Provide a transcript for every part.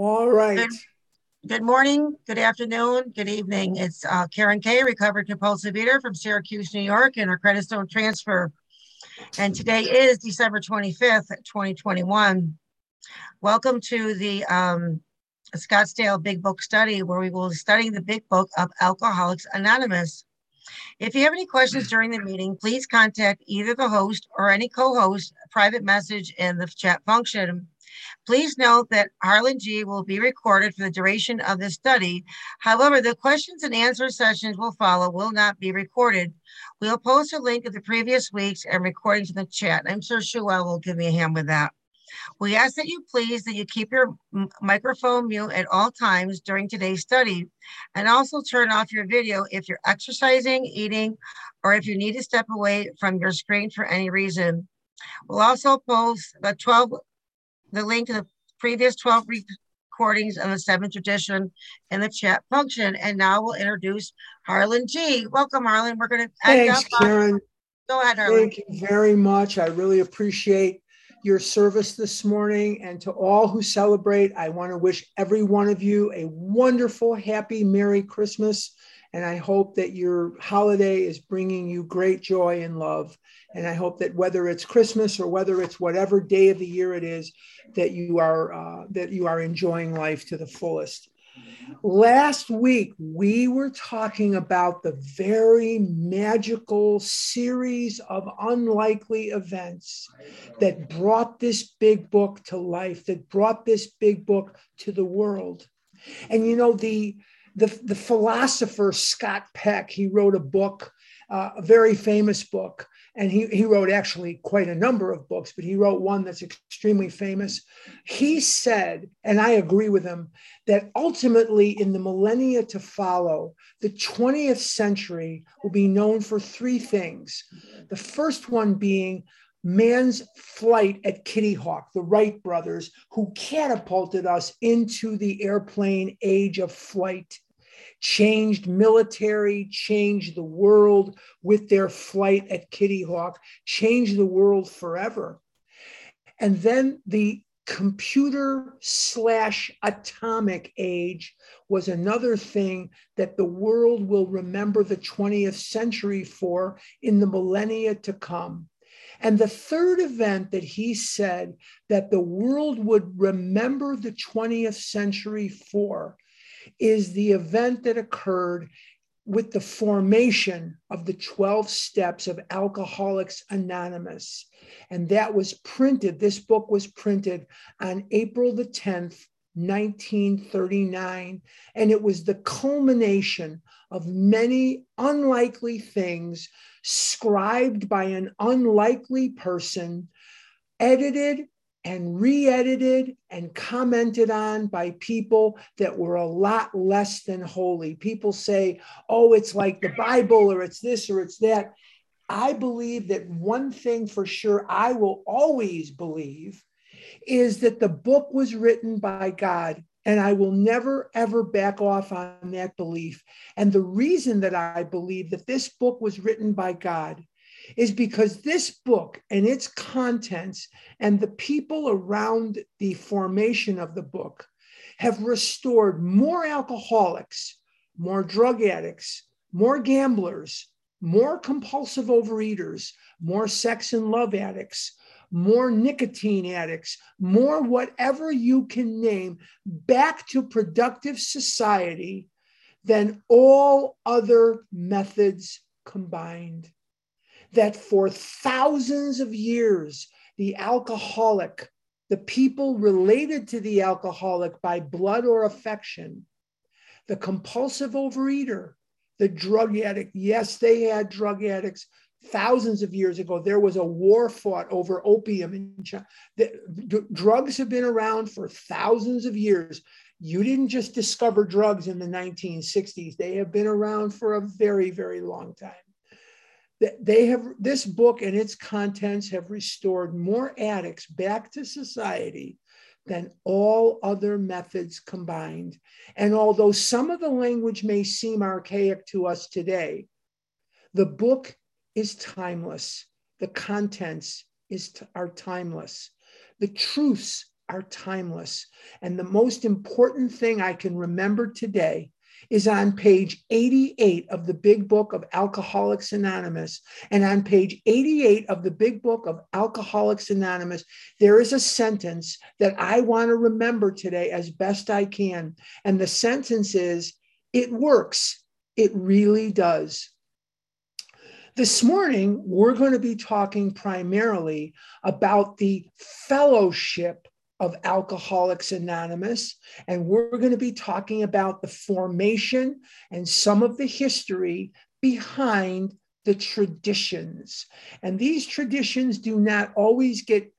All right. Good, good morning, good afternoon, good evening. It's uh, Karen Kay, recovered compulsive eater from Syracuse, New York, and our credit stone transfer. And today is December 25th, 2021. Welcome to the um, Scottsdale Big Book Study, where we will be studying the Big Book of Alcoholics Anonymous. If you have any questions during the meeting, please contact either the host or any co-host, private message in the chat function. Please note that Harlan G will be recorded for the duration of the study. However, the questions and answer sessions will follow will not be recorded. We'll post a link of the previous weeks and recordings in the chat. I'm sure Shuel will give me a hand with that. We ask that you please that you keep your microphone mute at all times during today's study and also turn off your video if you're exercising, eating, or if you need to step away from your screen for any reason. We'll also post the 12 the link to the previous 12 recordings of the seventh tradition in the chat function. And now we'll introduce Harlan G. Welcome, Harlan. We're going to Thanks, Karen. Go ahead, Harlan. Thank you very much. I really appreciate your service this morning. And to all who celebrate, I want to wish every one of you a wonderful, happy, Merry Christmas. And I hope that your holiday is bringing you great joy and love. And I hope that whether it's Christmas or whether it's whatever day of the year it is, that you are uh, that you are enjoying life to the fullest. Last week, we were talking about the very magical series of unlikely events that brought this big book to life, that brought this big book to the world. And you know, the, the, the philosopher Scott Peck, he wrote a book, uh, a very famous book and he, he wrote actually quite a number of books, but he wrote one that's extremely famous. He said, and I agree with him, that ultimately in the millennia to follow, the 20th century will be known for three things. The first one being man's flight at Kitty Hawk, the Wright brothers, who catapulted us into the airplane age of flight changed military, changed the world with their flight at Kitty Hawk, changed the world forever. And then the computer slash atomic age was another thing that the world will remember the 20th century for in the millennia to come. And the third event that he said that the world would remember the 20th century for is the event that occurred with the formation of the 12 steps of Alcoholics Anonymous. And that was printed, this book was printed on April the 10th, 1939. And it was the culmination of many unlikely things scribed by an unlikely person, edited and re edited and commented on by people that were a lot less than holy. People say, oh, it's like the Bible or it's this or it's that. I believe that one thing for sure I will always believe is that the book was written by God. And I will never, ever back off on that belief. And the reason that I believe that this book was written by God is because this book and its contents and the people around the formation of the book have restored more alcoholics, more drug addicts, more gamblers, more compulsive overeaters, more sex and love addicts, more nicotine addicts, more whatever you can name back to productive society than all other methods combined that for thousands of years, the alcoholic, the people related to the alcoholic by blood or affection, the compulsive overeater, the drug addict, yes, they had drug addicts thousands of years ago. There was a war fought over opium in China. The, drugs have been around for thousands of years. You didn't just discover drugs in the 1960s, they have been around for a very, very long time they have this book and its contents have restored more addicts back to society than all other methods combined. And although some of the language may seem archaic to us today, the book is timeless. The contents is, are timeless. The truths are timeless. And the most important thing I can remember today is on page 88 of the big book of Alcoholics Anonymous. And on page 88 of the big book of Alcoholics Anonymous, there is a sentence that I want to remember today as best I can. And the sentence is, It works. It really does. This morning, we're going to be talking primarily about the fellowship of Alcoholics Anonymous. And we're going to be talking about the formation and some of the history behind the traditions. And these traditions do not always get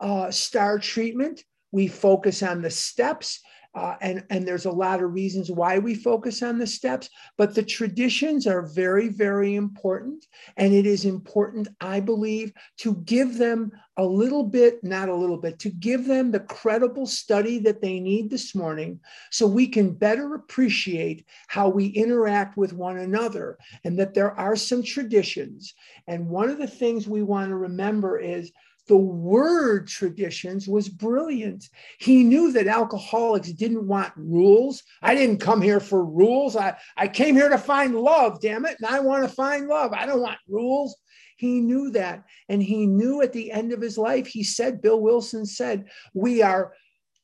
uh, star treatment. We focus on the steps uh, and, and there's a lot of reasons why we focus on the steps, but the traditions are very, very important. And it is important, I believe, to give them a little bit, not a little bit, to give them the credible study that they need this morning so we can better appreciate how we interact with one another and that there are some traditions. And one of the things we want to remember is the word traditions was brilliant. He knew that alcoholics didn't want rules. I didn't come here for rules. I, I came here to find love, damn it. And I want to find love. I don't want rules. He knew that. And he knew at the end of his life, he said, Bill Wilson said, we are,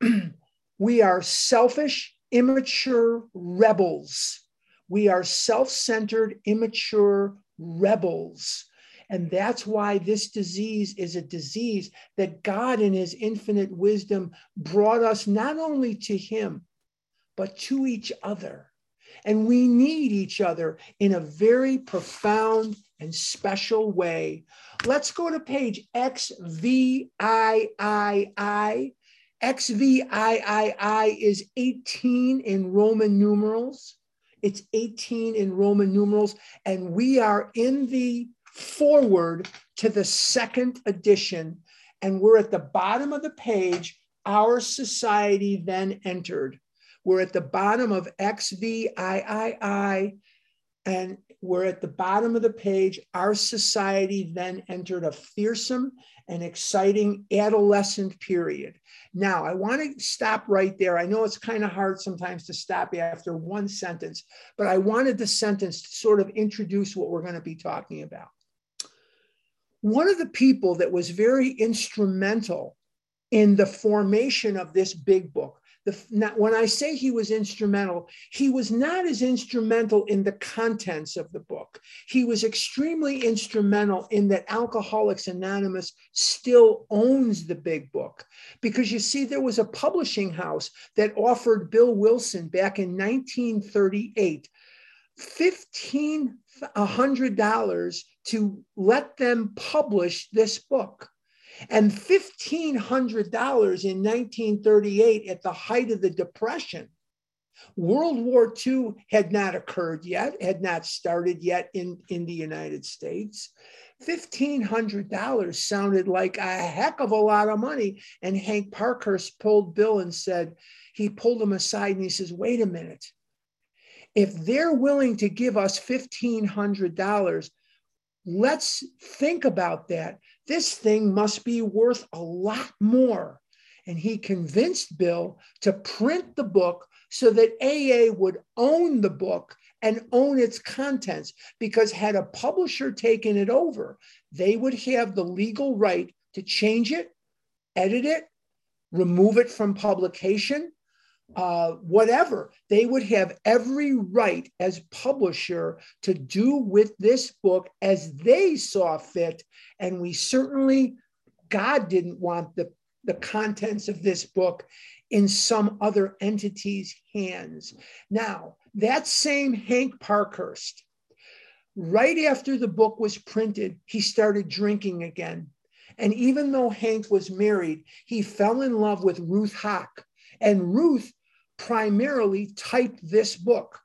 we are selfish, immature rebels. We are self centered, immature rebels. And that's why this disease is a disease that God, in his infinite wisdom, brought us not only to him, but to each other. And we need each other in a very profound and special way. Let's go to page XVIII. XVIII is 18 in Roman numerals. It's 18 in Roman numerals. And we are in the forward to the second edition, and we're at the bottom of the page. Our society then entered. We're at the bottom of XVIII, and we're at the bottom of the page. Our society then entered a fearsome and exciting adolescent period. Now, I want to stop right there. I know it's kind of hard sometimes to stop after one sentence, but I wanted the sentence to sort of introduce what we're going to be talking about one of the people that was very instrumental in the formation of this big book. The, not, when I say he was instrumental, he was not as instrumental in the contents of the book. He was extremely instrumental in that Alcoholics Anonymous still owns the big book. Because you see, there was a publishing house that offered Bill Wilson back in 1938 $1,500 to let them publish this book. And $1,500 in 1938 at the height of the Depression. World War II had not occurred yet, had not started yet in, in the United States. $1,500 sounded like a heck of a lot of money. And Hank Parkhurst pulled Bill and said, he pulled him aside and he says, wait a minute. If they're willing to give us $1,500, let's think about that. This thing must be worth a lot more. And he convinced Bill to print the book so that AA would own the book and own its contents. Because had a publisher taken it over, they would have the legal right to change it, edit it, remove it from publication, uh, whatever, they would have every right as publisher to do with this book as they saw fit. And we certainly, God didn't want the, the contents of this book in some other entity's hands. Now, that same Hank Parkhurst, right after the book was printed, he started drinking again. And even though Hank was married, he fell in love with Ruth Hock. And Ruth primarily typed this book.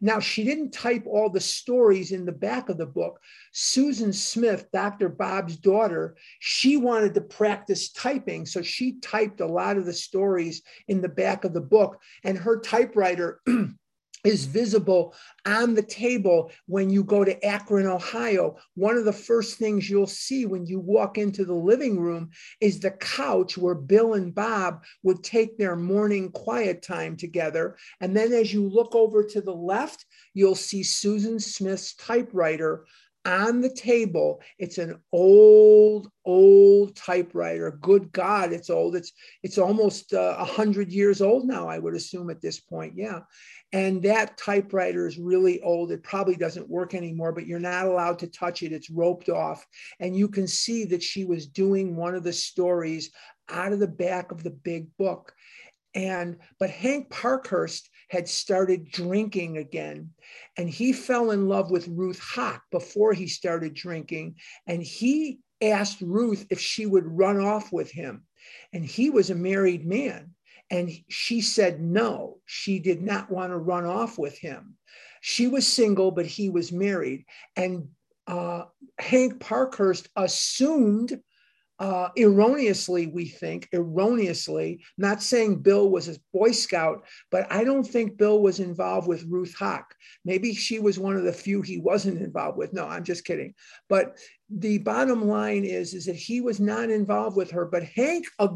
Now, she didn't type all the stories in the back of the book. Susan Smith, Dr. Bob's daughter, she wanted to practice typing. So she typed a lot of the stories in the back of the book. And her typewriter is visible on the table when you go to Akron, Ohio. One of the first things you'll see when you walk into the living room is the couch where Bill and Bob would take their morning quiet time together. And then as you look over to the left, you'll see Susan Smith's typewriter on the table. It's an old, old typewriter. Good God, it's old. It's it's almost uh, a uh, hundred years old now. I would assume at this point. Yeah, and that typewriter is really old. It probably doesn't work anymore. But you're not allowed to touch it. It's roped off, and you can see that she was doing one of the stories out of the back of the big book. And but Hank Parkhurst had started drinking again. And he fell in love with Ruth Hock before he started drinking. And he asked Ruth if she would run off with him. And he was a married man. And she said no, she did not want to run off with him. She was single, but he was married. And uh, Hank Parkhurst assumed uh, erroneously, we think, erroneously, not saying Bill was a Boy Scout, but I don't think Bill was involved with Ruth Hock. Maybe she was one of the few he wasn't involved with. No, I'm just kidding. But the bottom line is, is that he was not involved with her, but Hank uh,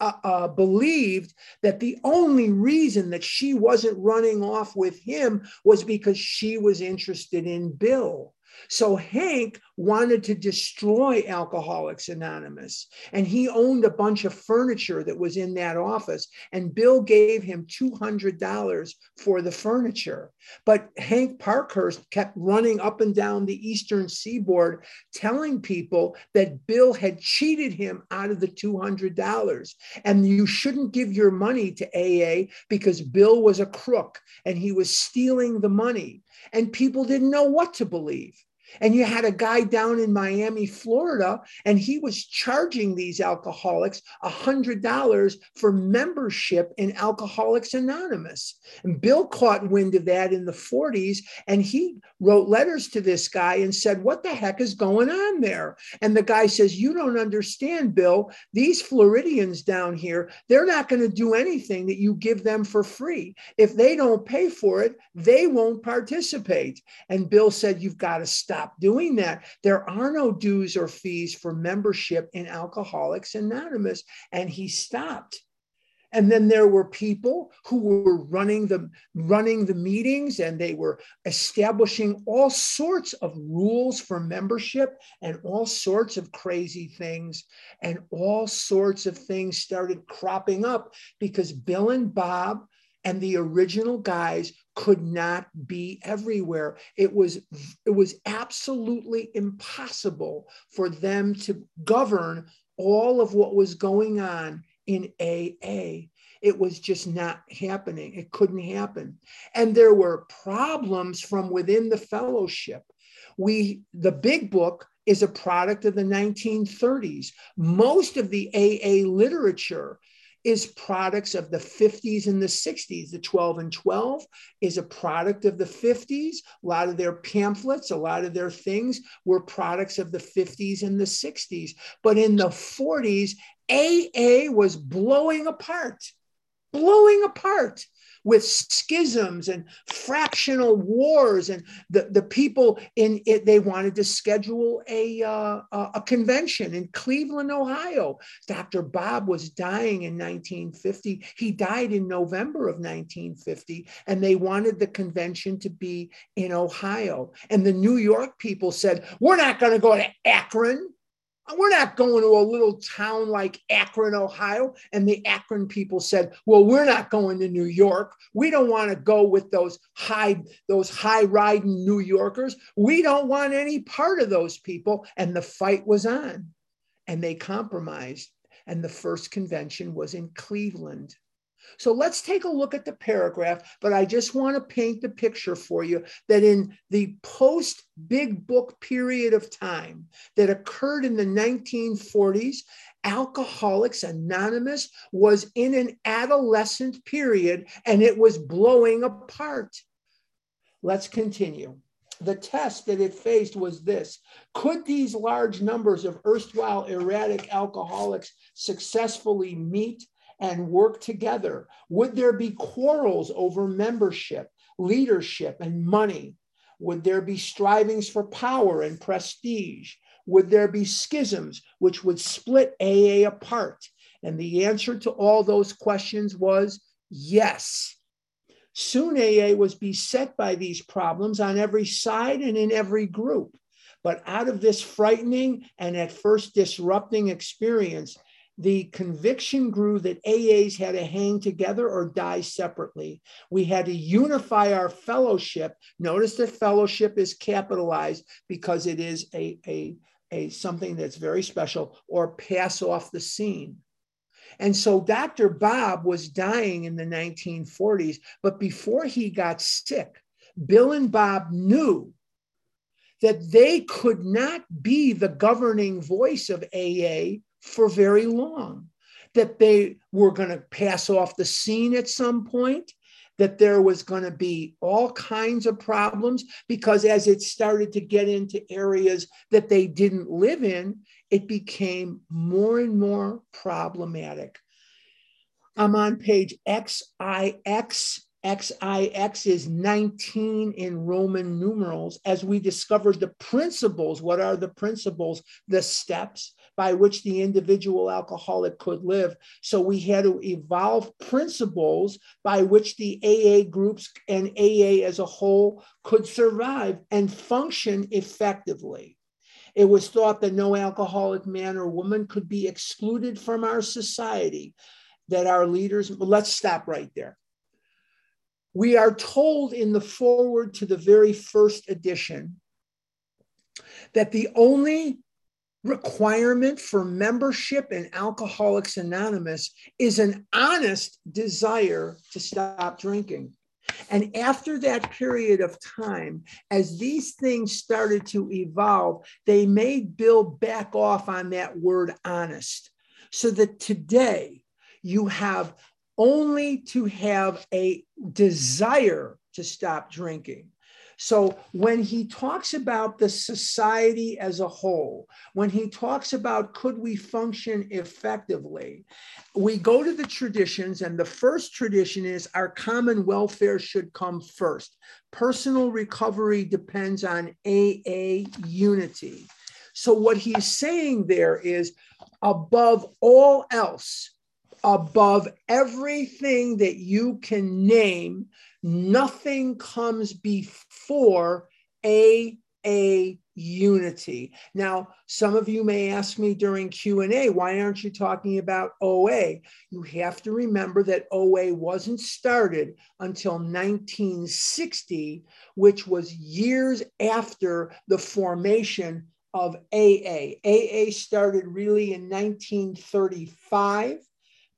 uh, believed that the only reason that she wasn't running off with him was because she was interested in Bill. So Hank wanted to destroy Alcoholics Anonymous, and he owned a bunch of furniture that was in that office. And Bill gave him $200 for the furniture. But Hank Parkhurst kept running up and down the eastern seaboard telling people that Bill had cheated him out of the $200. And you shouldn't give your money to AA because Bill was a crook and he was stealing the money. And people didn't know what to believe. And you had a guy down in Miami, Florida, and he was charging these alcoholics $100 for membership in Alcoholics Anonymous. And Bill caught wind of that in the 40s, and he wrote letters to this guy and said, What the heck is going on there? And the guy says, You don't understand, Bill. These Floridians down here, they're not going to do anything that you give them for free. If they don't pay for it, they won't participate. And Bill said, You've got to stop stop doing that. There are no dues or fees for membership in Alcoholics Anonymous. And he stopped. And then there were people who were running the running the meetings and they were establishing all sorts of rules for membership and all sorts of crazy things. And all sorts of things started cropping up because Bill and Bob and the original guys could not be everywhere. It was it was absolutely impossible for them to govern all of what was going on in AA it was just not happening. It couldn't happen. And there were problems from within the fellowship. We the big book is a product of the 1930s most of the AA literature is products of the 50s and the 60s. The 12 and 12 is a product of the 50s. A lot of their pamphlets, a lot of their things were products of the 50s and the 60s. But in the 40s, AA was blowing apart, blowing apart with schisms and fractional wars and the, the people in it they wanted to schedule a, uh, a convention in cleveland ohio. Dr bob was dying in 1950 he died in november of 1950 and they wanted the convention to be in ohio. And the new york people said we're not going to go to akron we're not going to a little town like Akron, Ohio. And the Akron people said, well, we're not going to New York. We don't want to go with those high, those high riding New Yorkers. We don't want any part of those people. And the fight was on and they compromised. And the first convention was in Cleveland. So let's take a look at the paragraph, but I just want to paint the picture for you that in the post big book period of time that occurred in the 1940s, Alcoholics Anonymous was in an adolescent period and it was blowing apart. Let's continue. The test that it faced was this Could these large numbers of erstwhile erratic alcoholics successfully meet and work together? Would there be quarrels over membership? leadership and money? Would there be strivings for power and prestige? Would there be schisms which would split AA apart? And the answer to all those questions was yes. Soon AA was beset by these problems on every side and in every group. But out of this frightening and at first disrupting experience, the conviction grew that AAs had to hang together or die separately. We had to unify our fellowship. Notice that fellowship is capitalized because it is a, a, a something that's very special, or pass off the scene. And so Dr. Bob was dying in the 1940s, but before he got sick, Bill and Bob knew that they could not be the governing voice of AA for very long, that they were going to pass off the scene at some point, that there was going to be all kinds of problems because as it started to get into areas that they didn't live in, it became more and more problematic. I'm on page XIX. XIX is 19 in Roman numerals as we discovered the principles. What are the principles? The steps by which the individual alcoholic could live. So we had to evolve principles by which the AA groups and AA as a whole could survive and function effectively. It was thought that no alcoholic man or woman could be excluded from our society, that our leaders, let's stop right there. We are told in the forward to the very first edition that the only requirement for membership in Alcoholics Anonymous is an honest desire to stop drinking. And after that period of time, as these things started to evolve, they made Bill back off on that word honest. So that today you have only to have a desire to stop drinking. So when he talks about the society as a whole, when he talks about could we function effectively, we go to the traditions, and the first tradition is our common welfare should come first. Personal recovery depends on AA unity. So what he's saying there is above all else, above everything that you can name, nothing comes before a a unity. Now, some of you may ask me during Q&A, why aren't you talking about OA? You have to remember that OA wasn't started until 1960, which was years after the formation of AA. AA started really in 1935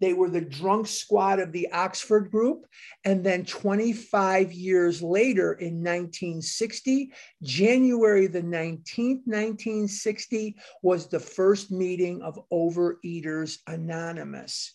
they were the drunk squad of the Oxford group. And then 25 years later, in 1960, January the 19th, 1960, was the first meeting of Overeaters Anonymous.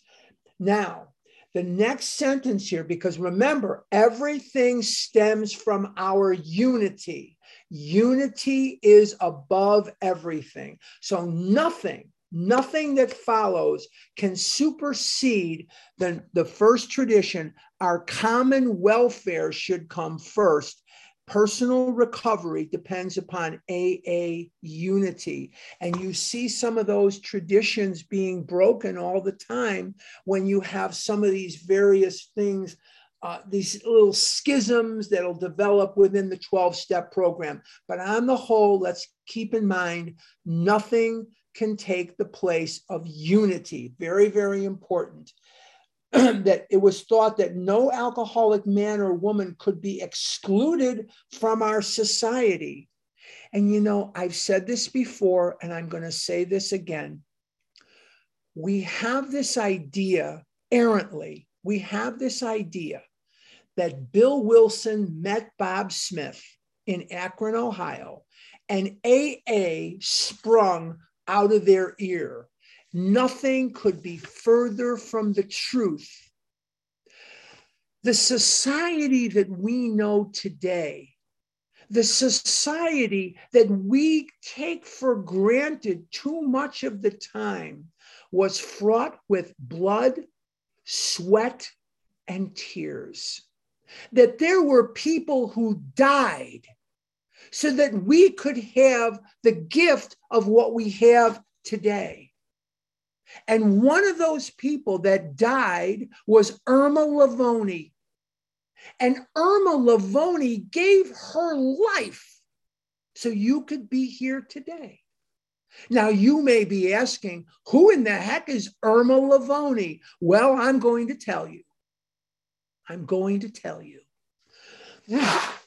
Now, the next sentence here, because remember, everything stems from our unity. Unity is above everything. So nothing Nothing that follows can supersede the, the first tradition. Our common welfare should come first. Personal recovery depends upon AA unity. And you see some of those traditions being broken all the time when you have some of these various things uh, these little schisms that'll develop within the 12 step program. But on the whole, let's keep in mind nothing can take the place of unity. Very, very important. that it was thought that no alcoholic man or woman could be excluded from our society. And you know, I've said this before, and I'm going to say this again. We have this idea errantly, we have this idea that Bill Wilson met Bob Smith in Akron, Ohio, and AA sprung out of their ear. Nothing could be further from the truth. The society that we know today, the society that we take for granted too much of the time, was fraught with blood, sweat, and tears. that there were people who died so that we could have the gift of what we have today. And one of those people that died was Irma Lavoni. And Irma Lavoni gave her life so you could be here today. Now, you may be asking, who in the heck is Irma Lavoni? Well, I'm going to tell you. I'm going to tell you.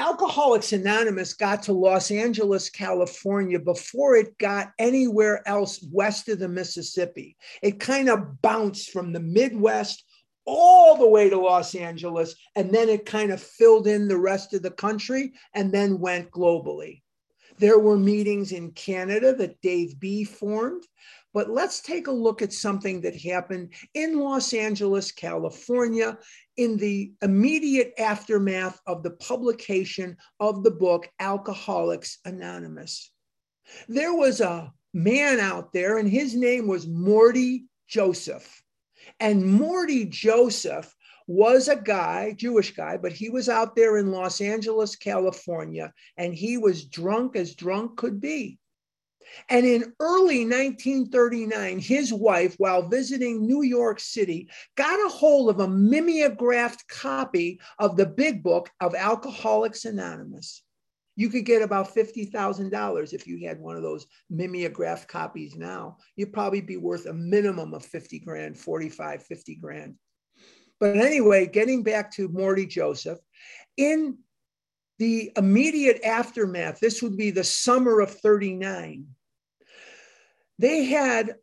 Alcoholics Anonymous got to Los Angeles, California before it got anywhere else west of the Mississippi. It kind of bounced from the Midwest all the way to Los Angeles, and then it kind of filled in the rest of the country and then went globally. There were meetings in Canada that Dave B formed. But let's take a look at something that happened in Los Angeles, California, in the immediate aftermath of the publication of the book Alcoholics Anonymous. There was a man out there, and his name was Morty Joseph. And Morty Joseph was a guy, Jewish guy, but he was out there in Los Angeles, California, and he was drunk as drunk could be. And in early 1939, his wife, while visiting New York City, got a hold of a mimeographed copy of the big book of Alcoholics Anonymous. You could get about $50,000 if you had one of those mimeographed copies now. You'd probably be worth a minimum of 50 grand, 45, 50 grand. But anyway, getting back to Morty Joseph, in the immediate aftermath, this would be the summer of 39, they had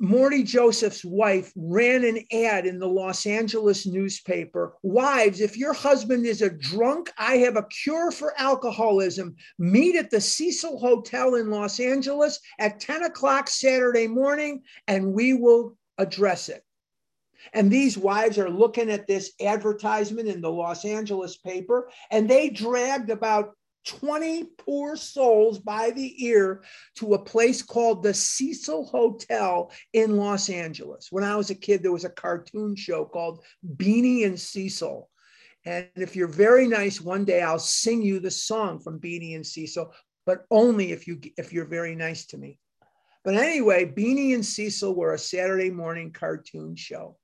Morty Joseph's wife ran an ad in the Los Angeles newspaper. Wives, if your husband is a drunk, I have a cure for alcoholism. Meet at the Cecil Hotel in Los Angeles at 10 o'clock Saturday morning, and we will address it. And these wives are looking at this advertisement in the Los Angeles paper, and they dragged about 20 poor souls by the ear to a place called the Cecil Hotel in Los Angeles. When I was a kid, there was a cartoon show called Beany and Cecil. And if you're very nice, one day I'll sing you the song from Beany and Cecil, but only if you if you're very nice to me. But anyway, Beany and Cecil were a Saturday morning cartoon show.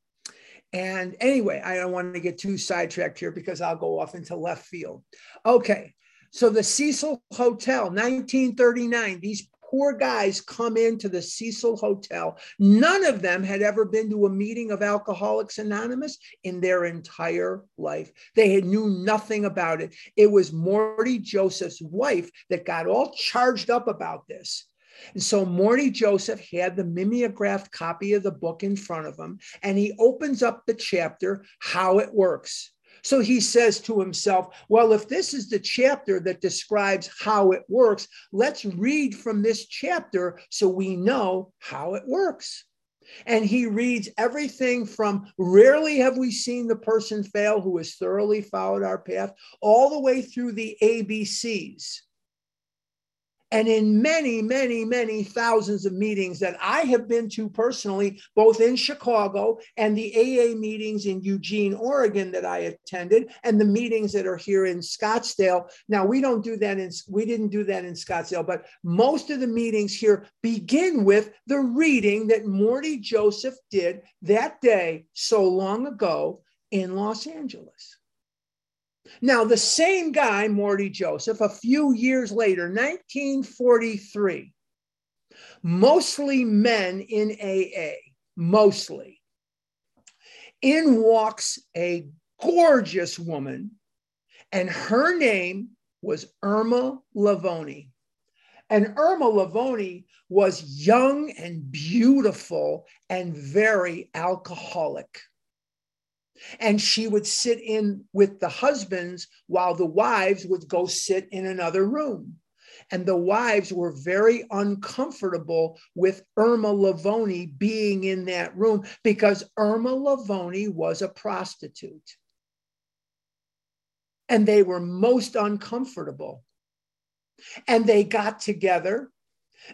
And anyway, I don't want to get too sidetracked here because I'll go off into left field. Okay, so the Cecil Hotel, 1939, these poor guys come into the Cecil Hotel. None of them had ever been to a meeting of Alcoholics Anonymous in their entire life. They had knew nothing about it. It was Morty Joseph's wife that got all charged up about this. And so Morty Joseph had the mimeographed copy of the book in front of him, and he opens up the chapter, How It Works. So he says to himself, Well, if this is the chapter that describes how it works, let's read from this chapter so we know how it works. And he reads everything from rarely have we seen the person fail who has thoroughly followed our path, all the way through the ABCs and in many, many, many thousands of meetings that I have been to personally, both in Chicago and the AA meetings in Eugene, Oregon that I attended, and the meetings that are here in Scottsdale. Now, we don't do that in, we didn't do that in Scottsdale, but most of the meetings here begin with the reading that Morty Joseph did that day so long ago in Los Angeles. Now, the same guy, Morty Joseph, a few years later, 1943, mostly men in AA, mostly. In walks a gorgeous woman, and her name was Irma Lavoni. And Irma Lavoni was young and beautiful and very alcoholic. And she would sit in with the husbands while the wives would go sit in another room. And the wives were very uncomfortable with Irma Lavoni being in that room because Irma Lavoni was a prostitute. And they were most uncomfortable. And they got together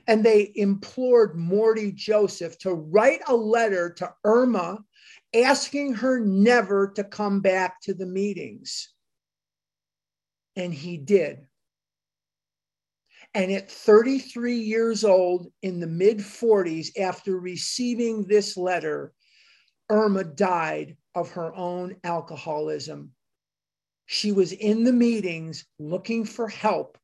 and they implored Morty Joseph to write a letter to Irma asking her never to come back to the meetings. And he did. And at 33 years old, in the mid 40s, after receiving this letter, Irma died of her own alcoholism. She was in the meetings looking for help.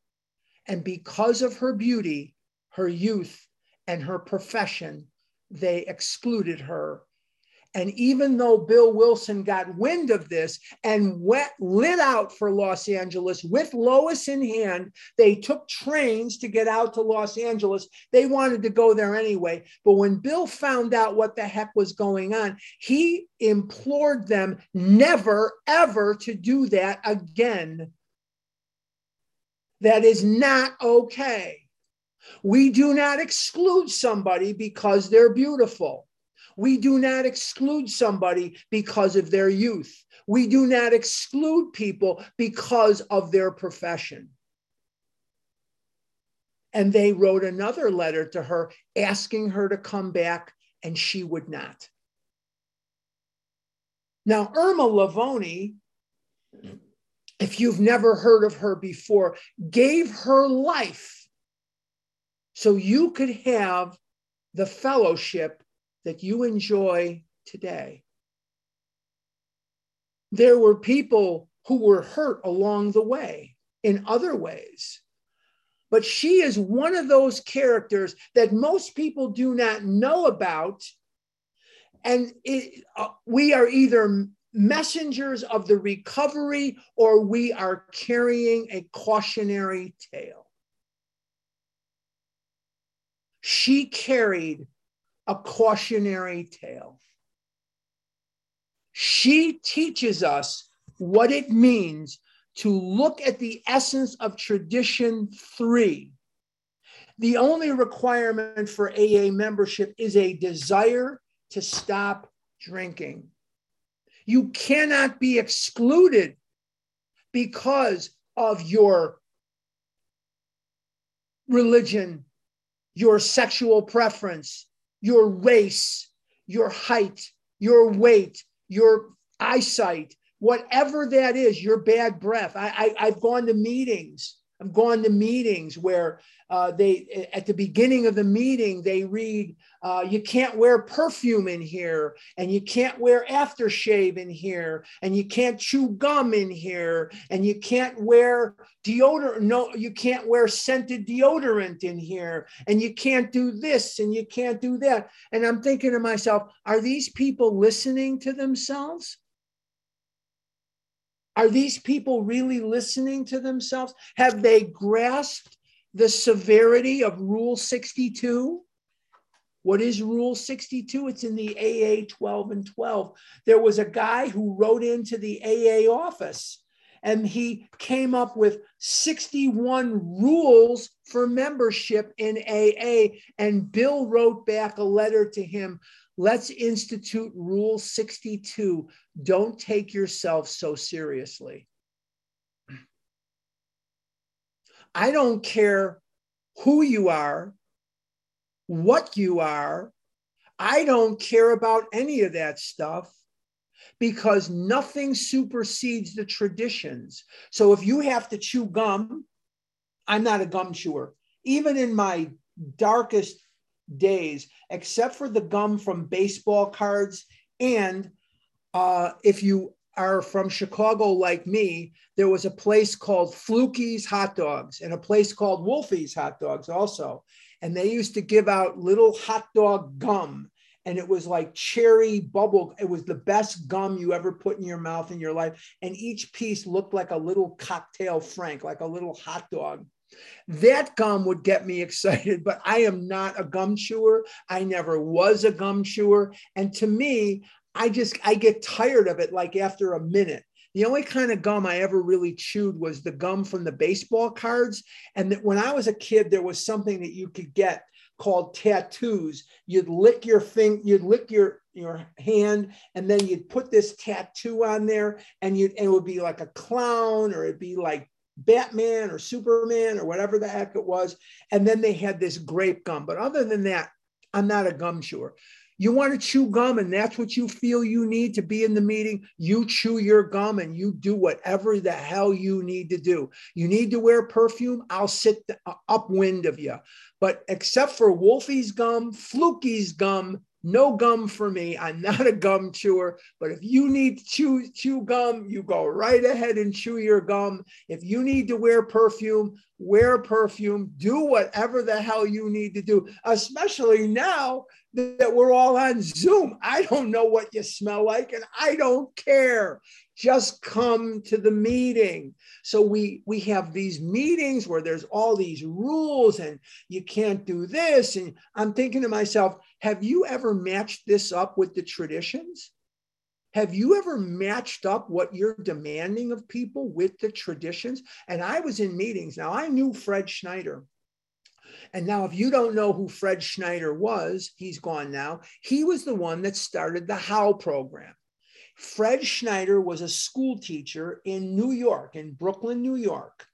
And because of her beauty, her youth, and her profession, they excluded her and even though Bill Wilson got wind of this and went, lit out for Los Angeles with Lois in hand, they took trains to get out to Los Angeles. They wanted to go there anyway. But when Bill found out what the heck was going on, he implored them never, ever to do that again. That is not okay. We do not exclude somebody because they're beautiful. We do not exclude somebody because of their youth. We do not exclude people because of their profession. And they wrote another letter to her asking her to come back, and she would not. Now, Irma Lavoni, if you've never heard of her before, gave her life so you could have the fellowship that you enjoy today. There were people who were hurt along the way in other ways. But she is one of those characters that most people do not know about. And it, uh, we are either messengers of the recovery or we are carrying a cautionary tale. She carried a cautionary tale. She teaches us what it means to look at the essence of tradition three. The only requirement for AA membership is a desire to stop drinking. You cannot be excluded because of your religion, your sexual preference, your race, your height, your weight, your eyesight, whatever that is, your bad breath. I, I, have gone to meetings. I've gone to meetings where uh, they, at the beginning of the meeting, they read, uh, you can't wear perfume in here, and you can't wear aftershave in here, and you can't chew gum in here, and you can't wear deodorant. No, you can't wear scented deodorant in here, and you can't do this, and you can't do that. And I'm thinking to myself, are these people listening to themselves? Are these people really listening to themselves? Have they grasped the severity of Rule 62? What is Rule 62? It's in the AA 12 and 12. There was a guy who wrote into the AA office and he came up with 61 rules for membership in AA. And Bill wrote back a letter to him let's institute Rule 62. Don't take yourself so seriously. I don't care who you are, what you are. I don't care about any of that stuff because nothing supersedes the traditions. So if you have to chew gum, I'm not a gum chewer. Even in my darkest days, except for the gum from baseball cards. And uh, if you are from Chicago like me, there was a place called Fluky's Hot Dogs and a place called Wolfy's Hot Dogs also. And they used to give out little hot dog gum. And it was like cherry bubble. It was the best gum you ever put in your mouth in your life. And each piece looked like a little cocktail frank like a little hot dog that gum would get me excited but i am not a gum chewer i never was a gum chewer and to me i just i get tired of it like after a minute the only kind of gum I ever really chewed was the gum from the baseball cards. And when I was a kid, there was something that you could get called tattoos. You'd lick your thing, you'd lick your your hand, and then you'd put this tattoo on there, and you and it would be like a clown, or it'd be like Batman or Superman or whatever the heck it was. And then they had this grape gum. But other than that, I'm not a gum chewer. You want to chew gum, and that's what you feel you need to be in the meeting. You chew your gum and you do whatever the hell you need to do. You need to wear perfume. I'll sit uh, upwind of you. But except for Wolfy's gum, Fluky's gum, no gum for me. I'm not a gum chewer, but if you need to chew, chew gum, you go right ahead and chew your gum. If you need to wear perfume, wear perfume, do whatever the hell you need to do, especially now that we're all on Zoom. I don't know what you smell like and I don't care. Just come to the meeting. So we we have these meetings where there's all these rules and you can't do this and I'm thinking to myself, have you ever matched this up with the traditions? Have you ever matched up what you're demanding of people with the traditions? And I was in meetings. Now I knew Fred Schneider. And now, if you don't know who Fred Schneider was, he's gone now. He was the one that started the HOW program. Fred Schneider was a school teacher in New York, in Brooklyn, New York.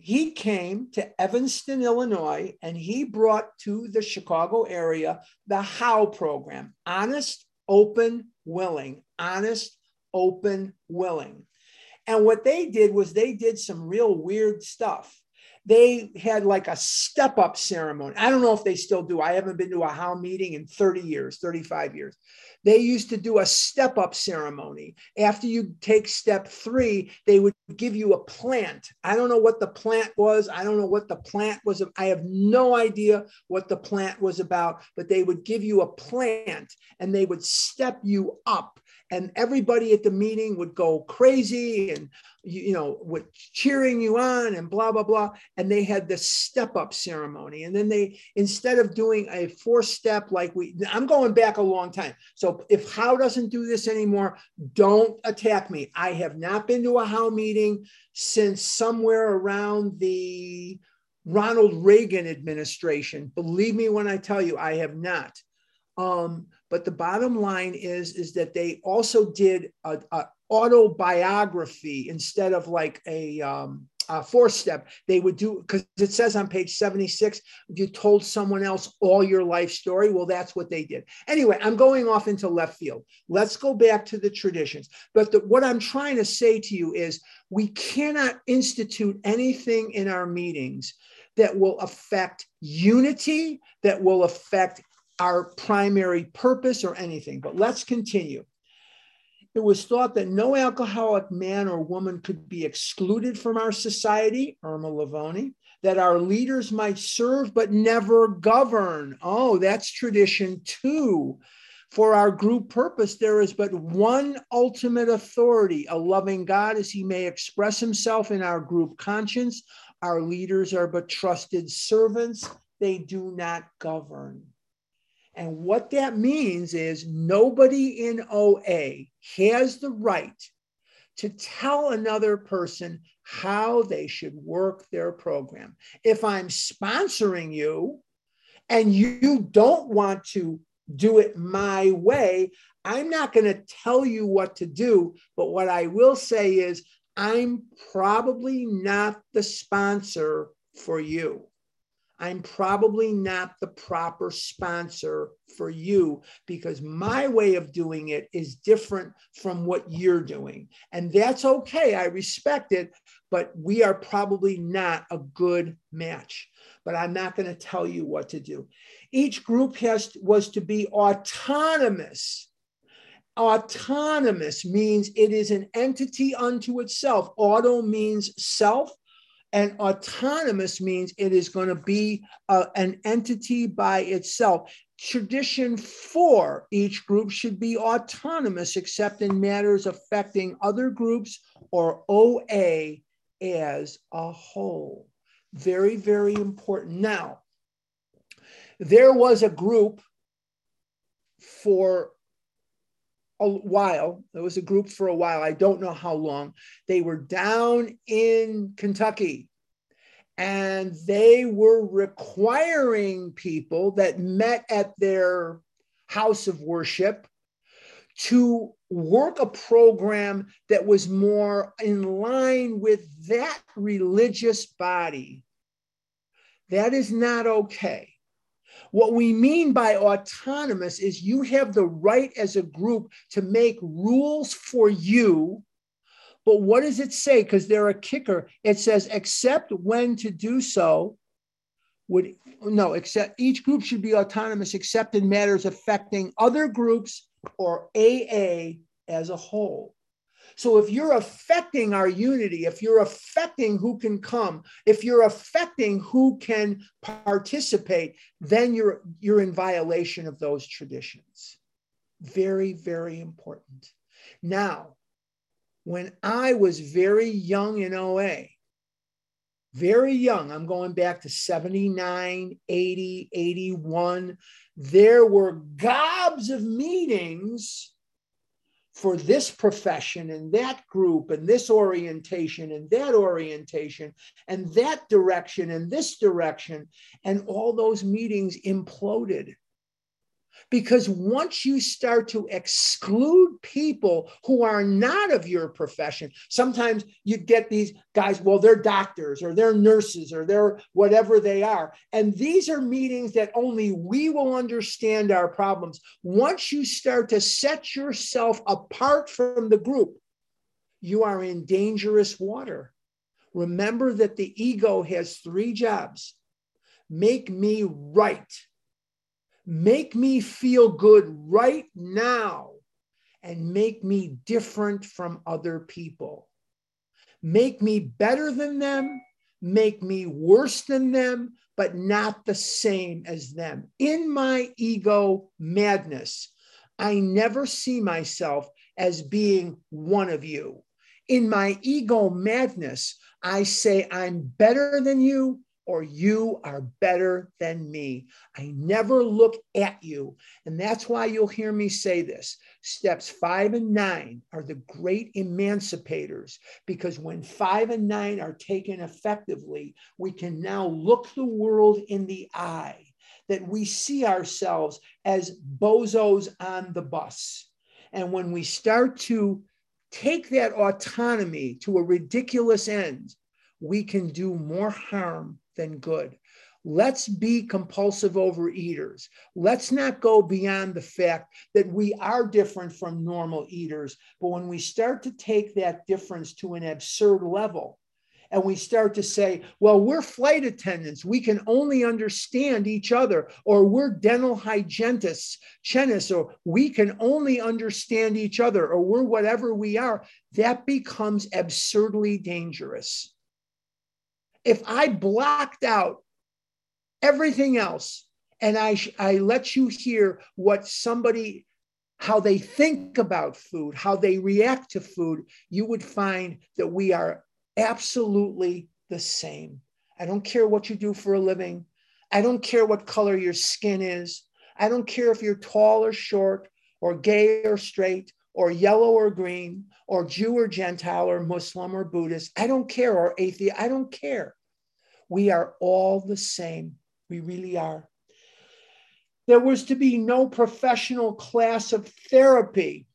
He came to Evanston, Illinois, and he brought to the Chicago area the HOW program honest, open, willing. Honest, open, willing. And what they did was they did some real weird stuff they had like a step up ceremony. I don't know if they still do. I haven't been to a HOW meeting in 30 years, 35 years. They used to do a step up ceremony. After you take step three, they would give you a plant. I don't know what the plant was. I don't know what the plant was. I have no idea what the plant was about, but they would give you a plant and they would step you up and everybody at the meeting would go crazy and you, know with cheering you on and blah blah blah. And they had this step up ceremony. And then they instead of doing a four step like we i'm going back a long time. So if how doesn't do this anymore don't attack me. I have not been to a how meeting since somewhere around the ronald reagan administration. Believe me when i tell you i have not. Um, but the bottom line is, is that they also did a, a autobiography instead of like a, um, a four step. They would do because it says on page 76, you told someone else all your life story. Well, that's what they did. Anyway, I'm going off into left field. Let's go back to the traditions. But the, what I'm trying to say to you is we cannot institute anything in our meetings that will affect unity, that will affect our primary purpose or anything. But let's continue. It was thought that no alcoholic man or woman could be excluded from our society, Irma Lavoni, that our leaders might serve but never govern. Oh, that's tradition too. For our group purpose, there is but one ultimate authority, a loving God as he may express himself in our group conscience. Our leaders are but trusted servants, they do not govern. And what that means is nobody in OA has the right to tell another person how they should work their program. If I'm sponsoring you and you don't want to do it my way, I'm not going to tell you what to do. But what I will say is, I'm probably not the sponsor for you. I'm probably not the proper sponsor for you because my way of doing it is different from what you're doing. And that's okay. I respect it, but we are probably not a good match. But I'm not going to tell you what to do. Each group has was to be autonomous. Autonomous means it is an entity unto itself. Auto means self and autonomous means it is going to be uh, an entity by itself. Tradition four, each group should be autonomous except in matters affecting other groups or OA as a whole. Very, very important. Now, there was a group for a while. There was a group for a while. I don't know how long. They were down in Kentucky and they were requiring people that met at their house of worship to work a program that was more in line with that religious body. That is not okay. What we mean by autonomous is you have the right as a group to make rules for you. But what does it say? Because they're a kicker. It says, except when to do so would no, except each group should be autonomous except in matters affecting other groups or AA as a whole. So if you're affecting our unity, if you're affecting who can come, if you're affecting who can participate, then you're you're in violation of those traditions. Very, very important. Now, when I was very young in OA, very young, I'm going back to 79, 80, 81, there were gobs of meetings for this profession and that group and this orientation and that orientation and that direction and this direction. And all those meetings imploded because once you start to exclude people who are not of your profession, sometimes you get these guys, well, they're doctors or they're nurses or they're whatever they are. And these are meetings that only we will understand our problems. Once you start to set yourself apart from the group, you are in dangerous water. Remember that the ego has three jobs make me right Make me feel good right now and make me different from other people. Make me better than them, make me worse than them, but not the same as them. In my ego madness, I never see myself as being one of you. In my ego madness, I say I'm better than you or you are better than me. I never look at you. And that's why you'll hear me say this. Steps five and nine are the great emancipators because when five and nine are taken effectively, we can now look the world in the eye, that we see ourselves as bozos on the bus. And when we start to take that autonomy to a ridiculous end, we can do more harm than good. Let's be compulsive overeaters. Let's not go beyond the fact that we are different from normal eaters. But when we start to take that difference to an absurd level, and we start to say, well, we're flight attendants. We can only understand each other, or we're dental hygienists, chenists, or we can only understand each other, or we're whatever we are. That becomes absurdly dangerous if I blocked out everything else and I, I let you hear what somebody, how they think about food, how they react to food, you would find that we are absolutely the same. I don't care what you do for a living. I don't care what color your skin is. I don't care if you're tall or short or gay or straight or yellow or green or Jew or Gentile or Muslim or Buddhist. I don't care or atheist. I don't care. We are all the same. We really are. There was to be no professional class of therapy.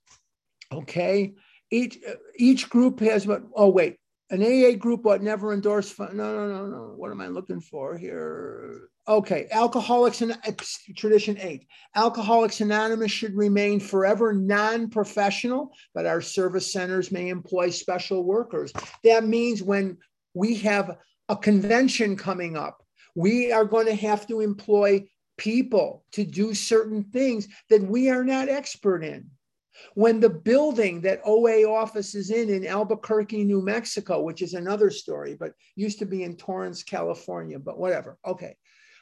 Okay. Each, each group has what, oh, wait, an AA group what never endorsed. No, no, no, no. What am I looking for here? Okay, Alcoholics and eh, Tradition 8. Alcoholics Anonymous should remain forever non professional, but our service centers may employ special workers. That means when we have a convention coming up. We are going to have to employ people to do certain things that we are not expert in. When the building that OA office is in in Albuquerque, New Mexico, which is another story, but used to be in Torrance, California, but whatever. Okay.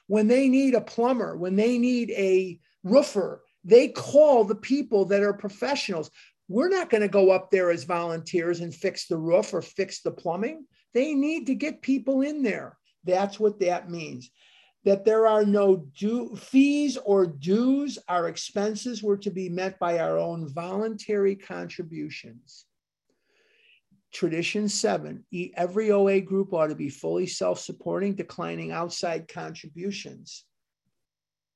When they need a plumber, when they need a roofer, they call the people that are professionals. We're not going to go up there as volunteers and fix the roof or fix the plumbing. They need to get people in there. That's what that means. That there are no due, fees or dues, our expenses were to be met by our own voluntary contributions. Tradition seven every OA group ought to be fully self supporting, declining outside contributions.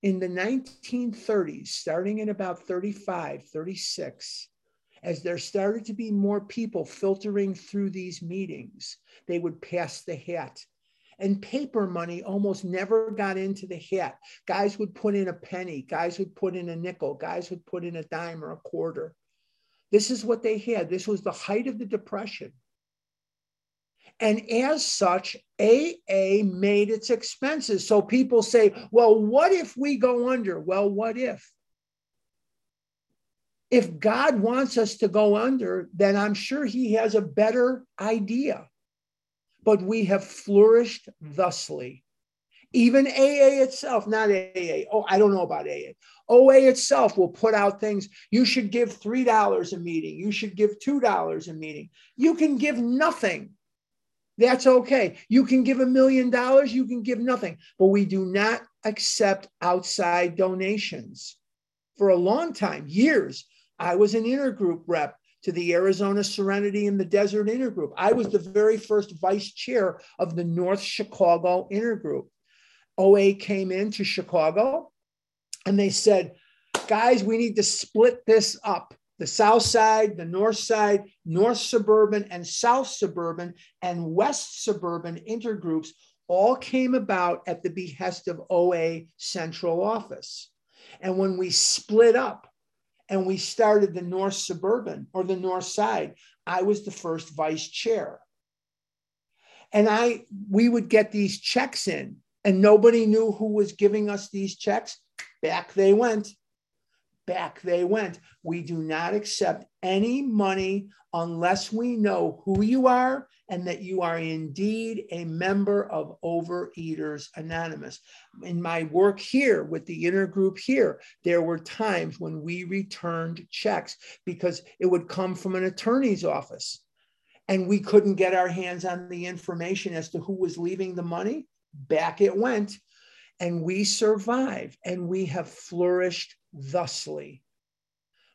In the 1930s, starting in about 35, 36, as there started to be more people filtering through these meetings, they would pass the hat. And paper money almost never got into the hat. Guys would put in a penny, guys would put in a nickel, guys would put in a dime or a quarter. This is what they had. This was the height of the Depression. And as such, AA made its expenses. So people say, well, what if we go under? Well, what if? If God wants us to go under, then I'm sure he has a better idea. But we have flourished thusly. Even AA itself, not AA. Oh, I don't know about AA. OA itself will put out things. You should give $3 a meeting. You should give $2 a meeting. You can give nothing that's okay. You can give a million dollars, you can give nothing, but we do not accept outside donations. For a long time, years, I was an intergroup rep to the Arizona Serenity and the Desert Intergroup. I was the very first vice chair of the North Chicago Intergroup. OA came into Chicago and they said, guys, we need to split this up the south side, the north side, north suburban and south suburban and west suburban intergroups all came about at the behest of OA central office. And when we split up and we started the north suburban or the north side, I was the first vice chair. And I we would get these checks in and nobody knew who was giving us these checks. Back they went back they went. We do not accept any money unless we know who you are and that you are indeed a member of Overeaters Anonymous. In my work here with the inner group here, there were times when we returned checks because it would come from an attorney's office and we couldn't get our hands on the information as to who was leaving the money. Back it went. And we survived and we have flourished thusly.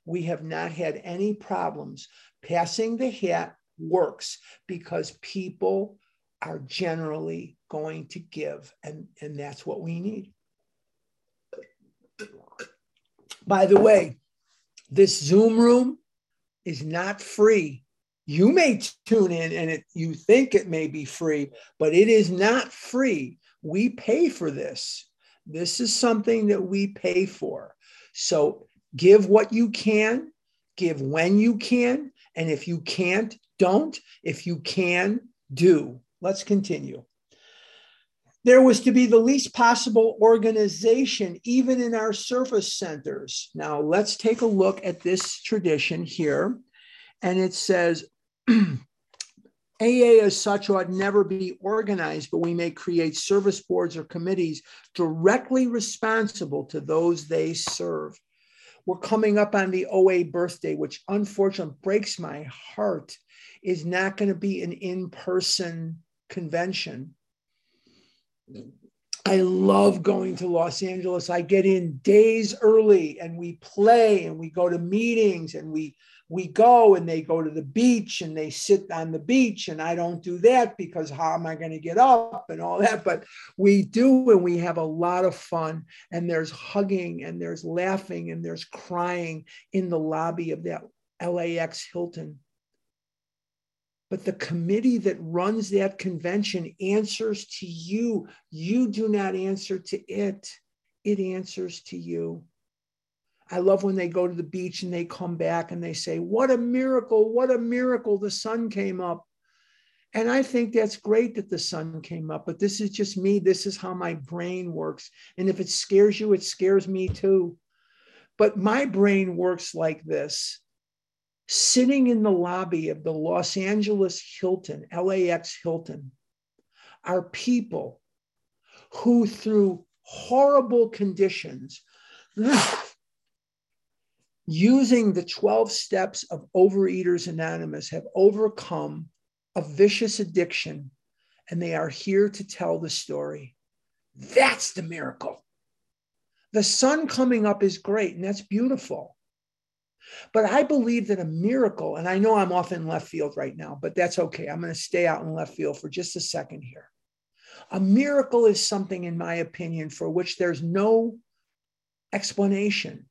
We have not had any problems. Passing the hat works because people are generally going to give, and, and that's what we need. By the way, this Zoom room is not free. You may tune in and it, you think it may be free, but it is not free. We pay for this. This is something that we pay for. So give what you can, give when you can. And if you can't, don't. If you can, do. Let's continue. There was to be the least possible organization, even in our service centers. Now, let's take a look at this tradition here. And it says, AA as such ought never be organized, but we may create service boards or committees directly responsible to those they serve. We're coming up on the OA birthday, which unfortunately breaks my heart, is not going to be an in person convention. I love going to Los Angeles. I get in days early and we play and we go to meetings and we we go and they go to the beach and they sit on the beach and i don't do that because how am i going to get up and all that? But we do and we have a lot of fun and there's hugging and there's laughing and there's crying in the lobby of that lax hilton. But the committee that runs that convention answers to you. You do not answer to it. It answers to you I love when they go to the beach and they come back and they say, What a miracle, what a miracle, the sun came up. And I think that's great that the sun came up, but this is just me. This is how my brain works. And if it scares you, it scares me too. But my brain works like this sitting in the lobby of the Los Angeles Hilton, LAX Hilton, are people who, through horrible conditions, using the 12 steps of Overeaters Anonymous, have overcome a vicious addiction, and they are here to tell the story. That's the miracle. The sun coming up is great, and that's beautiful. But I believe that a miracle, and I know I'm off in left field right now, but that's okay. I'm going to stay out in left field for just a second here. A miracle is something, in my opinion, for which there's no explanation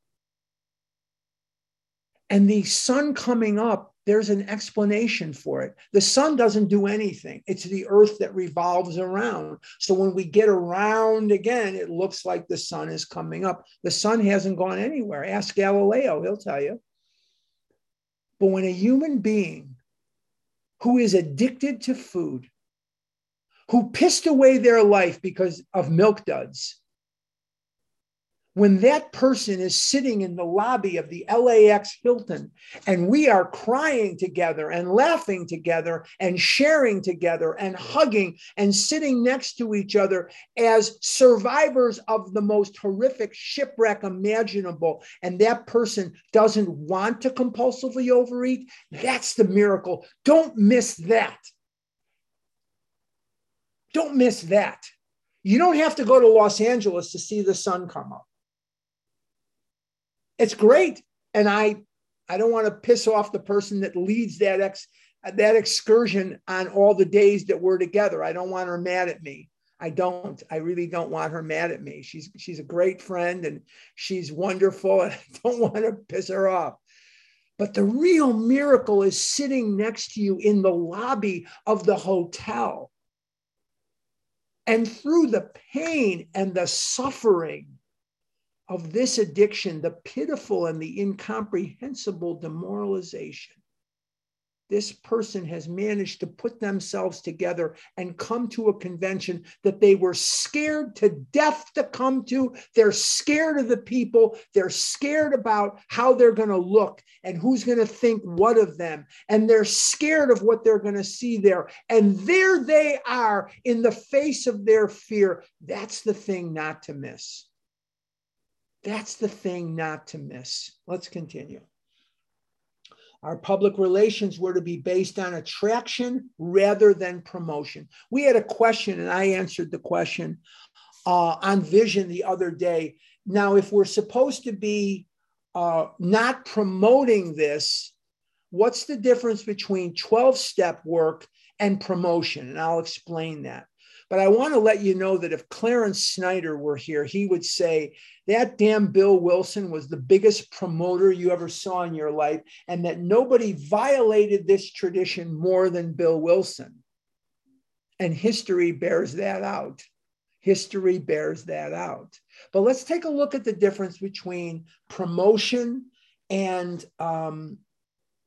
and the sun coming up there's an explanation for it. The sun doesn't do anything, it's the earth that revolves around. So when we get around again, it looks like the sun is coming up. The sun hasn't gone anywhere. Ask Galileo, he'll tell you. But when a human being who is addicted to food, who pissed away their life because of milk duds, when that person is sitting in the lobby of the LAX Hilton and we are crying together and laughing together and sharing together and hugging and sitting next to each other as survivors of the most horrific shipwreck imaginable, and that person doesn't want to compulsively overeat, that's the miracle. Don't miss that. Don't miss that. You don't have to go to Los Angeles to see the sun come up it's great. And I I don't want to piss off the person that leads that ex that excursion on all the days that we're together. I don't want her mad at me. I don't. I really don't want her mad at me. She's she's a great friend and she's wonderful, and I don't want to piss her off. But the real miracle is sitting next to you in the lobby of the hotel. And through the pain and the suffering of this addiction, the pitiful and the incomprehensible demoralization, this person has managed to put themselves together and come to a convention that they were scared to death to come to. They're scared of the people. They're scared about how they're going to look and who's going to think what of them. And they're scared of what they're going to see there. And there they are in the face of their fear. That's the thing not to miss. That's the thing not to miss. Let's continue. Our public relations were to be based on attraction rather than promotion. We had a question, and I answered the question uh, on vision the other day. Now, if we're supposed to be uh, not promoting this, what's the difference between 12 step work and promotion? And I'll explain that. But I want to let you know that if Clarence Snyder were here, he would say that damn Bill Wilson was the biggest promoter you ever saw in your life, and that nobody violated this tradition more than Bill Wilson. And history bears that out. History bears that out. But let's take a look at the difference between promotion and um,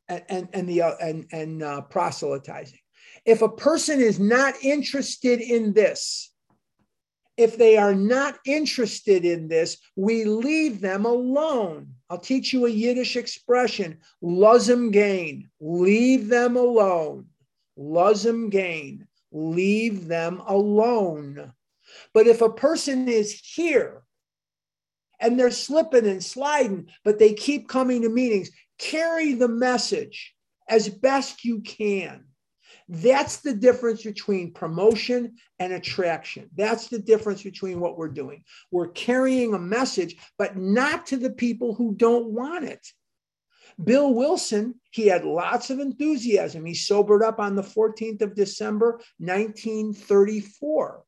and and the uh, and and uh, proselytizing. If a person is not interested in this, if they are not interested in this, we leave them alone. I'll teach you a Yiddish expression, lazim gain, leave them alone. Lazim gain, leave them alone. But if a person is here and they're slipping and sliding, but they keep coming to meetings, carry the message as best you can. That's the difference between promotion and attraction. That's the difference between what we're doing. We're carrying a message, but not to the people who don't want it. Bill Wilson, he had lots of enthusiasm. He sobered up on the 14th of December, 1934.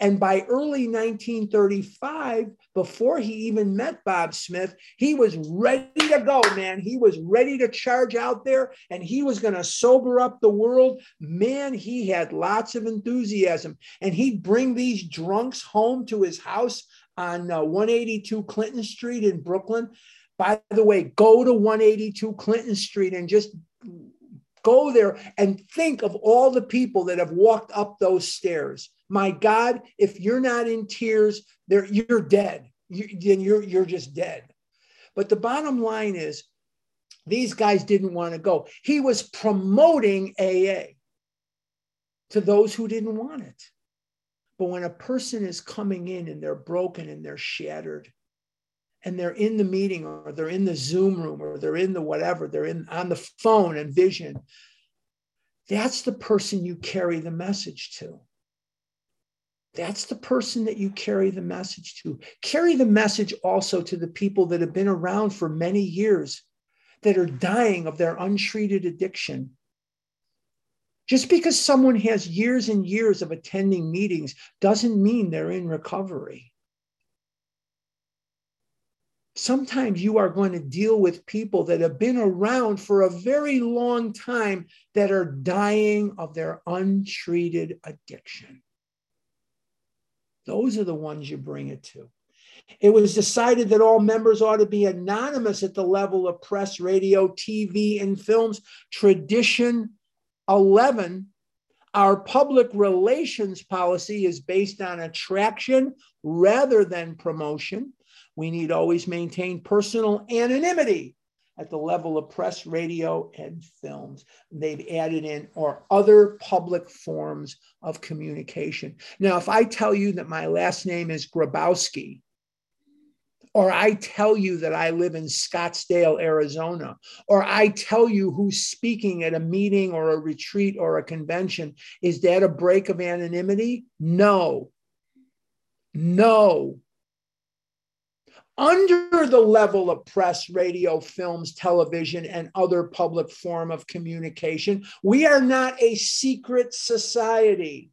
And by early 1935, before he even met Bob Smith, he was ready to go, man. He was ready to charge out there and he was going to sober up the world. Man, he had lots of enthusiasm. And he'd bring these drunks home to his house on uh, 182 Clinton Street in Brooklyn. By the way, go to 182 Clinton Street and just go there and think of all the people that have walked up those stairs my God, if you're not in tears, there you're dead. You, then you're you're just dead. But the bottom line is, these guys didn't want to go. He was promoting AA to those who didn't want it. But when a person is coming in and they're broken and they're shattered, and they're in the meeting or they're in the Zoom room or they're in the whatever, they're in on the phone and vision, that's the person you carry the message to. That's the person that you carry the message to. Carry the message also to the people that have been around for many years that are dying of their untreated addiction. Just because someone has years and years of attending meetings doesn't mean they're in recovery. sometimes you are going to deal with people that have been around for a very long time that are dying of their untreated addiction. Those are the ones you bring it to. It was decided that all members ought to be anonymous at the level of press, radio, TV, and films. Tradition 11 our public relations policy is based on attraction rather than promotion. We need always maintain personal anonymity at the level of press, radio, and films. They've added in or other public forms of communication. Now, if I tell you that my last name is Grabowski, or I tell you that I live in Scottsdale, Arizona, or I tell you who's speaking at a meeting or a retreat or a convention, is that a break of anonymity? No. No. Under the level of press, radio, films, television, and other public form of communication, we are not a secret society.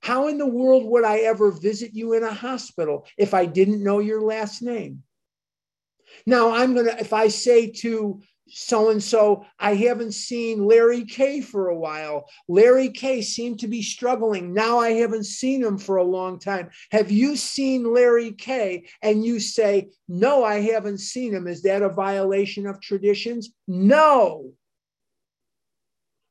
How in the world would I ever visit you in a hospital if I didn't know your last name? Now, I'm going to, if I say to so and so, I haven't seen Larry K for a while. Larry K seemed to be struggling. Now I haven't seen him for a long time. Have you seen Larry K? And you say, No, I haven't seen him. Is that a violation of traditions? No.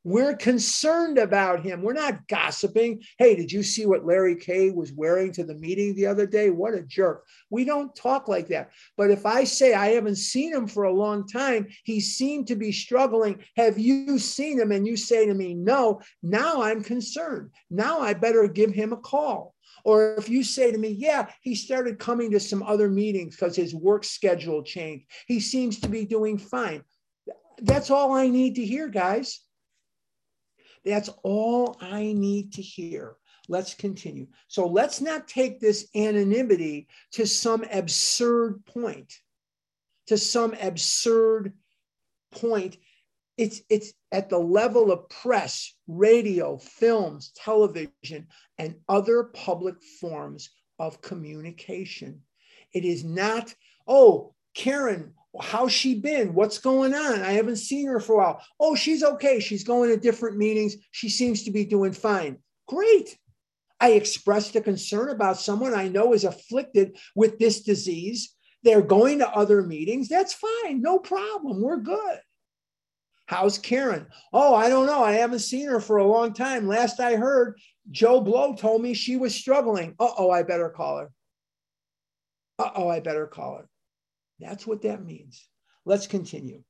We're concerned about him. We're not gossiping. Hey, did you see what Larry K was wearing to the meeting the other day? What a jerk. We don't talk like that. But if I say I haven't seen him for a long time, he seemed to be struggling. Have you seen him? And you say to me, no, now I'm concerned. Now I better give him a call. Or if you say to me, yeah, he started coming to some other meetings because his work schedule changed, he seems to be doing fine. That's all I need to hear, guys. That's all I need to hear. Let's continue. So let's not take this anonymity to some absurd point, to some absurd point. It's, it's at the level of press, radio, films, television, and other public forms of communication. It is not, oh, Karen, how's she been? What's going on? I haven't seen her for a while. Oh, she's okay. She's going to different meetings. She seems to be doing fine. Great. I expressed a concern about someone I know is afflicted with this disease. They're going to other meetings. That's fine. No problem. We're good. How's Karen? Oh, I don't know. I haven't seen her for a long time. Last I heard, Joe Blow told me she was struggling. Uh oh, I better call her. Uh oh, I better call her. That's what that means. Let's continue.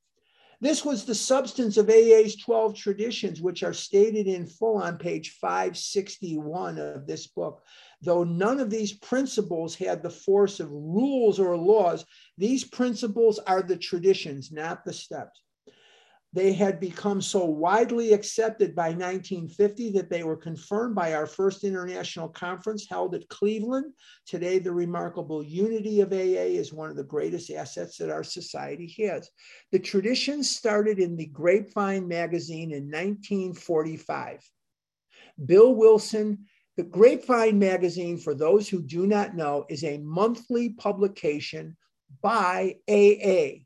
This was the substance of AA's 12 traditions, which are stated in full on page 561 of this book. Though none of these principles had the force of rules or laws, these principles are the traditions, not the steps. They had become so widely accepted by 1950 that they were confirmed by our first international conference held at Cleveland. Today, the remarkable unity of AA is one of the greatest assets that our society has. The tradition started in the Grapevine magazine in 1945. Bill Wilson the Grapevine magazine, for those who do not know, is a monthly publication by AA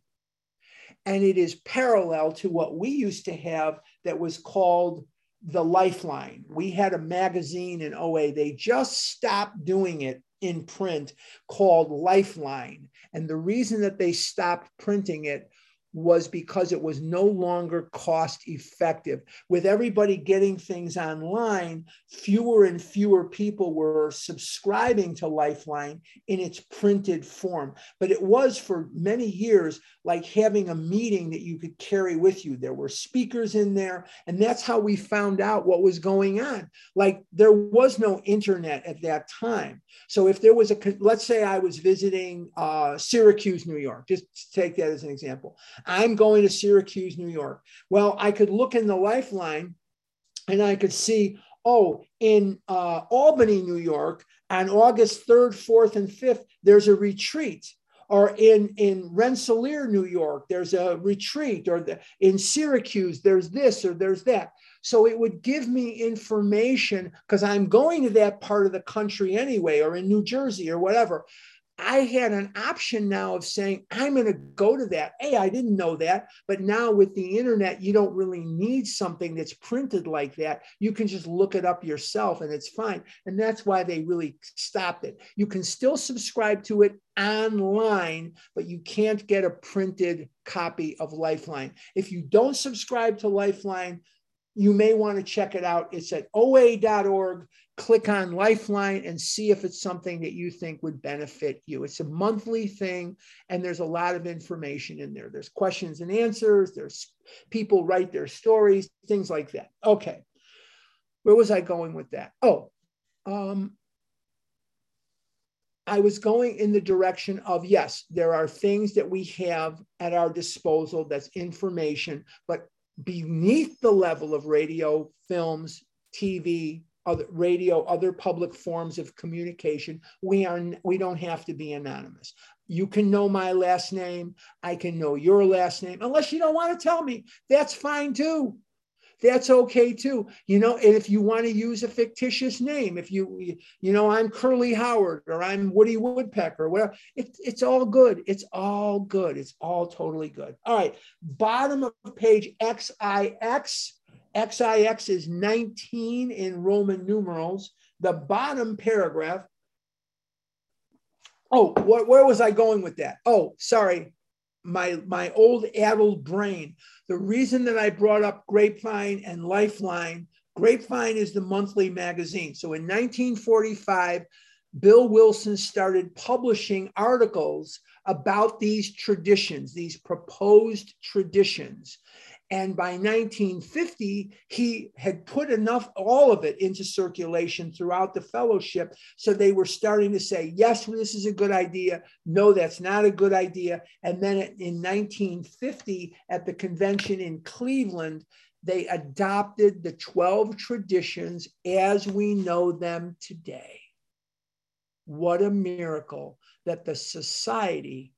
and it is parallel to what we used to have that was called the Lifeline. We had a magazine in OA, they just stopped doing it in print called Lifeline. And the reason that they stopped printing it was because it was no longer cost effective. With everybody getting things online, fewer and fewer people were subscribing to Lifeline in its printed form. But it was for many years like having a meeting that you could carry with you. There were speakers in there, and that's how we found out what was going on. Like there was no internet at that time. So if there was a, let's say I was visiting uh, Syracuse, New York, just take that as an example. I'm going to Syracuse, New York. Well, I could look in the lifeline and I could see, oh, in uh, Albany, New York, on August 3rd, 4th, and 5th, there's a retreat. Or in, in Rensselaer, New York, there's a retreat. Or the, in Syracuse, there's this or there's that. So it would give me information because I'm going to that part of the country anyway, or in New Jersey or whatever. I had an option now of saying, I'm going to go to that. Hey, I didn't know that. But now with the internet, you don't really need something that's printed like that. You can just look it up yourself and it's fine. And that's why they really stopped it. You can still subscribe to it online, but you can't get a printed copy of Lifeline. If you don't subscribe to Lifeline, you may want to check it out. It's at oa.org. Click on Lifeline and see if it's something that you think would benefit you. It's a monthly thing, and there's a lot of information in there. There's questions and answers, there's people write their stories, things like that. Okay. Where was I going with that? Oh, um, I was going in the direction of yes, there are things that we have at our disposal that's information, but beneath the level of radio, films, TV, other radio, other public forms of communication, we are we don't have to be anonymous. You can know my last name, I can know your last name, unless you don't want to tell me. That's fine too that's okay too. You know, and if you want to use a fictitious name, if you, you know, I'm Curly Howard or I'm Woody Woodpecker or whatever, it, it's all good. It's all good. It's all totally good. All right. Bottom of page XIX. XIX is 19 in Roman numerals. The bottom paragraph. Oh, wh- where was I going with that? Oh, sorry my my old addled brain. The reason that I brought up Grapevine and Lifeline, Grapevine is the monthly magazine. So in 1945, Bill Wilson started publishing articles about these traditions, these proposed traditions. And by 1950, he had put enough, all of it into circulation throughout the fellowship. So they were starting to say, yes, this is a good idea. No, that's not a good idea. And then in 1950, at the convention in Cleveland, they adopted the 12 traditions as we know them today. What a miracle that the society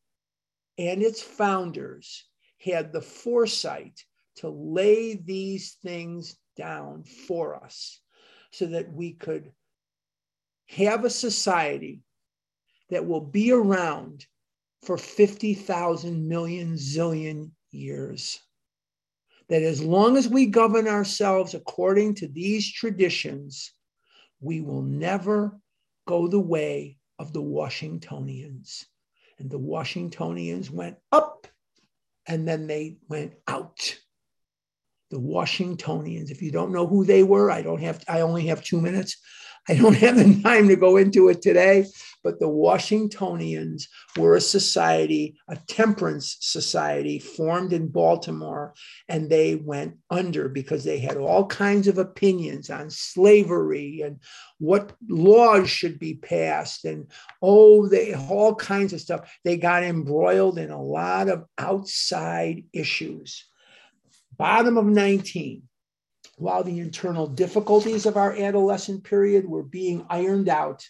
and its founders had the foresight to lay these things down for us so that we could have a society that will be around for 50,000 million zillion years. That as long as we govern ourselves according to these traditions, we will never go the way of the Washingtonians. And the Washingtonians went up and then they went out the Washingtonians. If you don't know who they were, I don't have, I only have two minutes. I don't have the time to go into it today, but the Washingtonians were a society, a temperance society formed in Baltimore, and they went under because they had all kinds of opinions on slavery and what laws should be passed, and oh, they all kinds of stuff. They got embroiled in a lot of outside issues bottom of 19, while the internal difficulties of our adolescent period were being ironed out,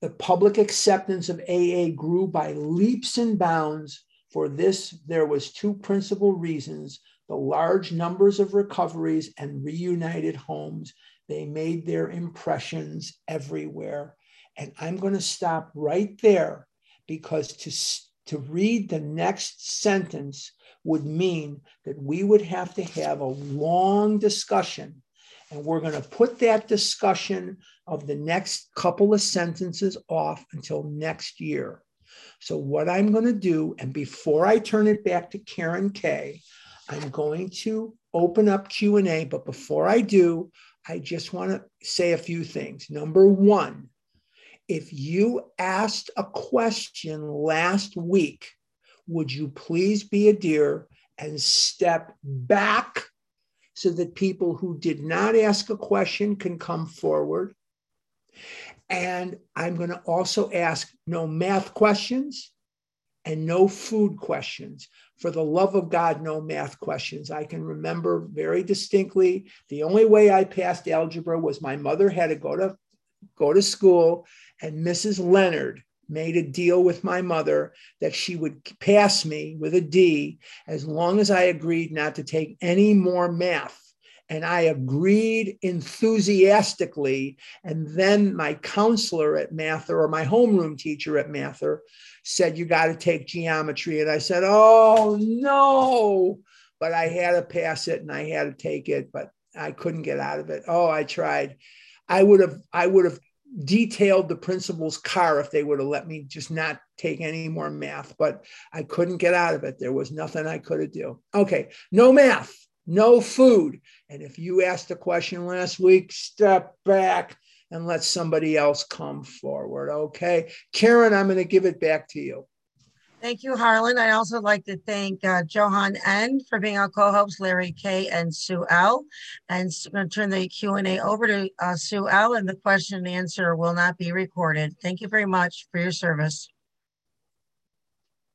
the public acceptance of AA grew by leaps and bounds. For this, there was two principal reasons: the large numbers of recoveries and reunited homes. They made their impressions everywhere. And I'm going to stop right there because to, to read the next sentence would mean that we would have to have a long discussion. And we're going to put that discussion of the next couple of sentences off until next year. So, what I'm going to do, and before I turn it back to Karen Kay, I'm going to open up Q&A, but before I do, I just want to say a few things. Number 1, if you asked a question last week would you please be a dear and step back so that people who did not ask a question can come forward? And I'm going to also ask no math questions and no food questions. For the love of God, no math questions. I can remember very distinctly the only way I passed algebra was my mother had to go to go to school and Mrs. Leonard made a deal with my mother that she would pass me with a D as long as I agreed not to take any more math. And I agreed enthusiastically. And then my counselor at Mather or my homeroom teacher at Mather said, You got to take geometry. And I said, Oh, no. But I had to pass it and I had to take it, but I couldn't get out of it. Oh, I tried. I would have, I would have detailed the principal's car if they would have let me just not take any more math, but I couldn't get out of it. There was nothing I could have do. Okay, no math, no food. And if you asked a question last week, step back and let somebody else come forward. Okay, Karen, I'm going to give it back to you. Thank you, Harlan. I'd also like to thank uh, Johan N. for being our co-host, Larry K. and Sue L. And I'm going to turn the Q&A over to uh, Sue L. And the question and answer will not be recorded. Thank you very much for your service.